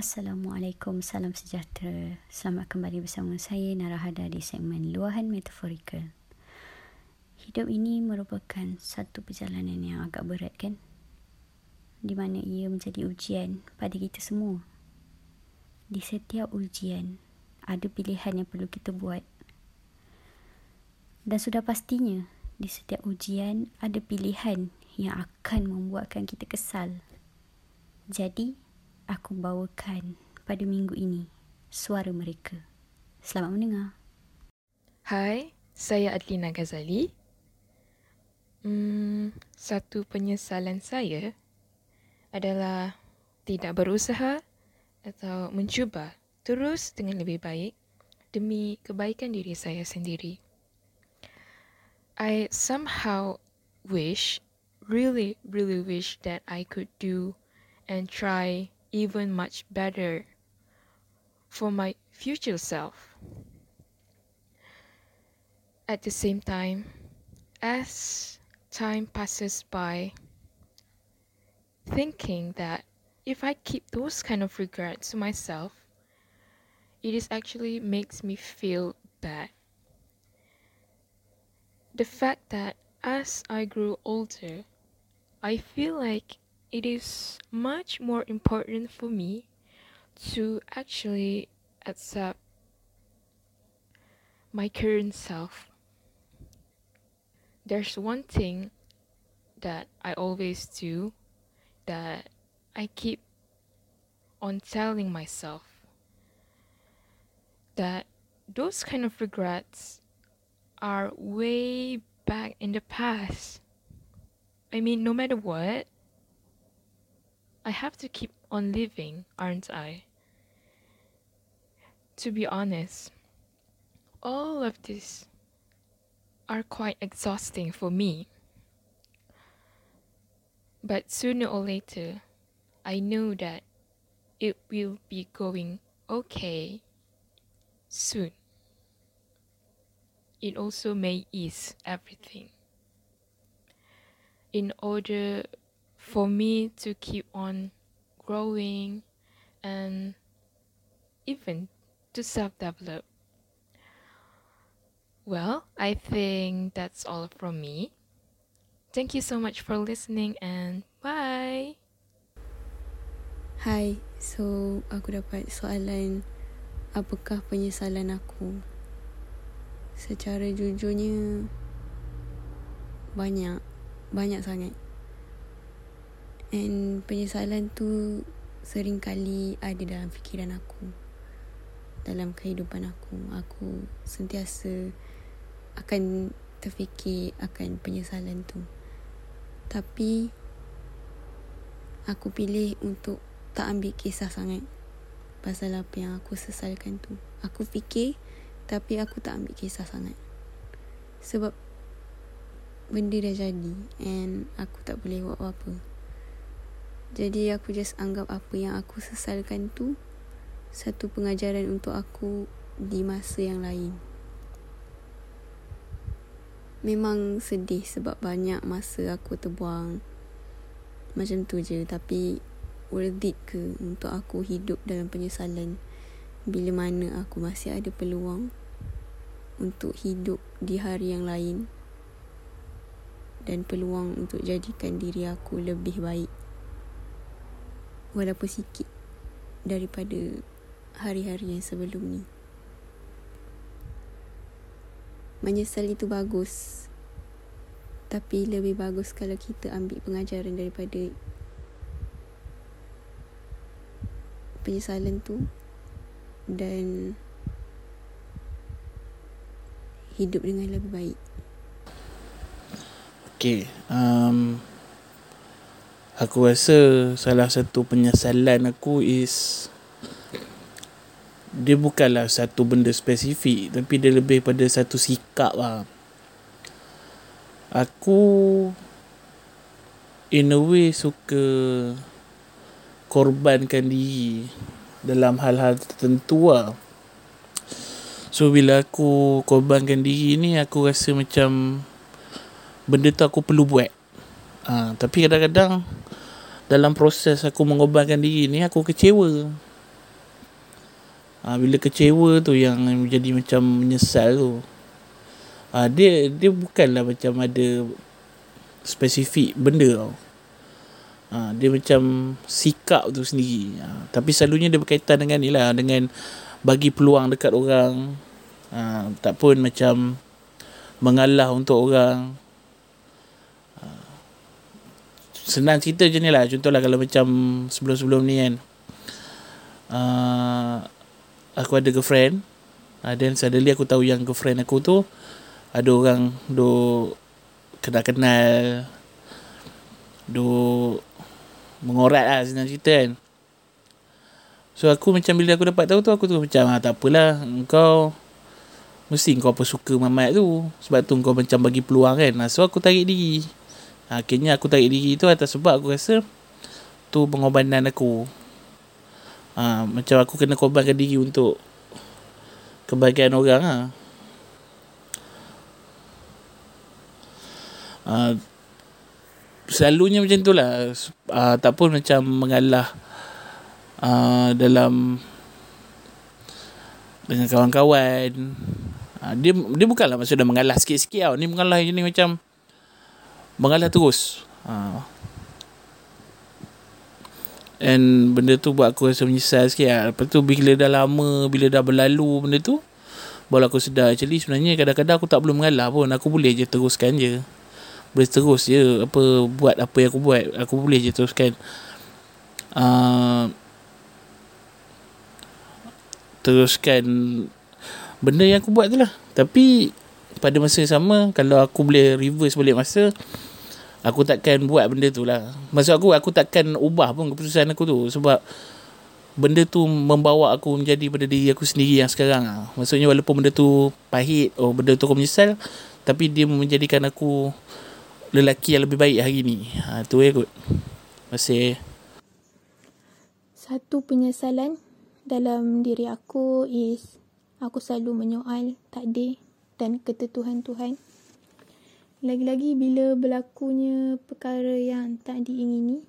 Assalamualaikum, salam sejahtera. Selamat kembali bersama saya Narahada di segmen Luahan Metaforikal. Hidup ini merupakan satu perjalanan yang agak berat kan? Di mana ia menjadi ujian pada kita semua. Di setiap ujian, ada pilihan yang perlu kita buat. Dan sudah pastinya, di setiap ujian ada pilihan yang akan membuatkan kita kesal. Jadi, aku bawakan pada minggu ini suara mereka. Selamat mendengar. Hai, saya Adlina Ghazali. Hmm, satu penyesalan saya adalah tidak berusaha atau mencuba terus dengan lebih baik demi kebaikan diri saya sendiri. I somehow wish, really, really wish that I could do and try even much better for my future self. At the same time, as time passes by, thinking that if I keep those kind of regrets to myself, it is actually makes me feel bad. The fact that as I grew older, I feel like it is much more important for me to actually accept my current self. There's one thing that I always do that I keep on telling myself that those kind of regrets are way back in the past. I mean, no matter what, I have to keep on living, aren't I? To be honest, all of this are quite exhausting for me. But sooner or later, I know that it will be going okay soon. It also may ease everything. In order for me to keep on growing and even to self develop. Well, I think that's all from me. Thank you so much for listening and bye. Hai, so aku dapat soalan apakah penyesalan aku? Secara jujurnya banyak, banyak sangat. And penyesalan tu sering kali ada dalam fikiran aku. Dalam kehidupan aku. Aku sentiasa akan terfikir akan penyesalan tu. Tapi aku pilih untuk tak ambil kisah sangat pasal apa yang aku sesalkan tu. Aku fikir tapi aku tak ambil kisah sangat. Sebab benda dah jadi and aku tak boleh buat apa-apa. Jadi aku just anggap apa yang aku sesalkan tu satu pengajaran untuk aku di masa yang lain. Memang sedih sebab banyak masa aku terbuang macam tu je tapi worth it ke untuk aku hidup dalam penyesalan bila mana aku masih ada peluang untuk hidup di hari yang lain dan peluang untuk jadikan diri aku lebih baik walaupun sikit daripada hari-hari yang sebelum ni. Menyesal itu bagus. Tapi lebih bagus kalau kita ambil pengajaran daripada penyesalan tu dan hidup dengan lebih baik. Okay. Um, Aku rasa salah satu penyesalan aku is dia bukanlah satu benda spesifik tapi dia lebih pada satu sikap lah. Aku in a way suka korbankan diri dalam hal-hal tertentu lah. So bila aku korbankan diri ni aku rasa macam benda tu aku perlu buat. Ha, tapi kadang-kadang dalam proses aku mengorbankan diri ni aku kecewa Ha, bila kecewa tu yang menjadi macam menyesal tu. Ha, dia dia bukanlah macam ada spesifik benda tau. Ha, dia macam sikap tu sendiri. Ha, tapi selalunya dia berkaitan dengan ni lah. Dengan bagi peluang dekat orang. Ha, tak pun macam mengalah untuk orang. Ha, senang cerita je ni lah. Contohlah kalau macam sebelum-sebelum ni kan. Uh, aku ada girlfriend uh, then suddenly aku tahu yang girlfriend aku tu ada orang do kenal-kenal do mengorat lah senang cerita kan so aku macam bila aku dapat tahu tu aku tu macam ah, tak apalah kau mesti kau apa suka mamat tu sebab tu kau macam bagi peluang kan so aku tarik diri akhirnya aku tarik diri tu atas sebab aku rasa tu pengorbanan aku. Ha, macam aku kena korbankan diri untuk kebahagiaan orang ha. Ha, selalunya macam tu lah. Uh, tak pun macam mengalah uh, dalam dengan kawan-kawan. Uh, dia dia bukanlah maksudnya mengalah sikit-sikit tau. Ni mengalah ni macam mengalah terus uh, And benda tu buat aku rasa menyesal sikit lah. Lepas tu bila dah lama, bila dah berlalu benda tu, baru aku sedar actually sebenarnya kadang-kadang aku tak perlu mengalah pun. Aku boleh je teruskan je. Boleh terus je apa buat apa yang aku buat. Aku boleh je teruskan. Uh, teruskan benda yang aku buat tu lah. Tapi pada masa yang sama, kalau aku boleh reverse balik masa, aku takkan buat benda tu lah. Maksud aku, aku takkan ubah pun keputusan aku tu. Sebab benda tu membawa aku menjadi pada diri aku sendiri yang sekarang lah. Maksudnya walaupun benda tu pahit, oh benda tu aku menyesal, tapi dia menjadikan aku lelaki yang lebih baik hari ni. Ha, tu ya kot. Masih. Satu penyesalan dalam diri aku is aku selalu menyoal takdir dan ketentuan Tuhan. Lagi-lagi bila berlakunya perkara yang tak diingini.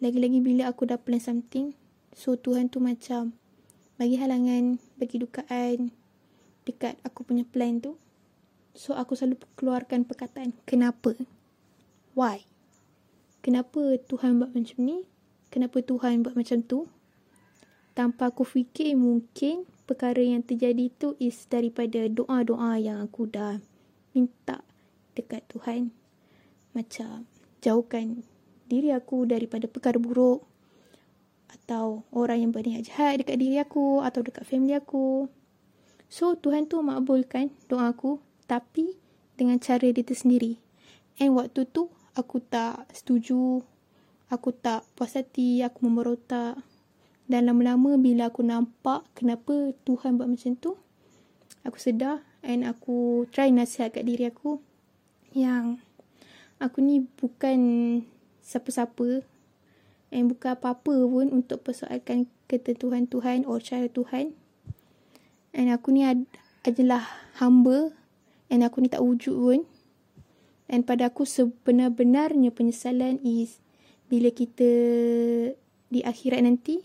Lagi-lagi bila aku dah plan something. So Tuhan tu macam bagi halangan, bagi dukaan dekat aku punya plan tu. So aku selalu keluarkan perkataan kenapa? Why? Kenapa Tuhan buat macam ni? Kenapa Tuhan buat macam tu? Tanpa aku fikir mungkin perkara yang terjadi tu is daripada doa-doa yang aku dah minta dekat Tuhan. Macam jauhkan diri aku daripada perkara buruk atau orang yang berniat jahat dekat diri aku atau dekat family aku. So Tuhan tu makbulkan doa aku tapi dengan cara dia tersendiri. And waktu tu aku tak setuju, aku tak puas hati, aku memerotak. Dan lama-lama bila aku nampak kenapa Tuhan buat macam tu, aku sedar and aku try nasihat kat diri aku yang aku ni bukan siapa-siapa and bukan apa-apa pun untuk persoalkan ketentuan Tuhan atau cara Tuhan. And aku ni ad- adalah hamba and aku ni tak wujud pun. And pada aku sebenar-benarnya penyesalan is bila kita di akhirat nanti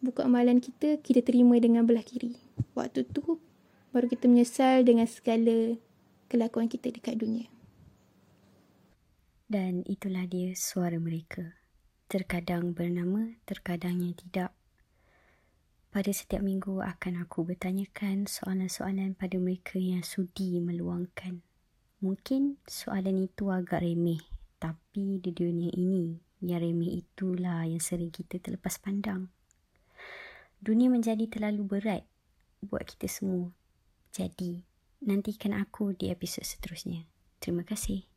buka amalan kita, kita terima dengan belah kiri. Waktu tu baru kita menyesal dengan segala kelakuan kita dekat dunia. Dan itulah dia suara mereka. Terkadang bernama, terkadangnya tidak. Pada setiap minggu akan aku bertanyakan soalan-soalan pada mereka yang sudi meluangkan. Mungkin soalan itu agak remeh, tapi di dunia ini, yang remeh itulah yang sering kita terlepas pandang. Dunia menjadi terlalu berat buat kita semua. Jadi, nantikan aku di episod seterusnya. Terima kasih.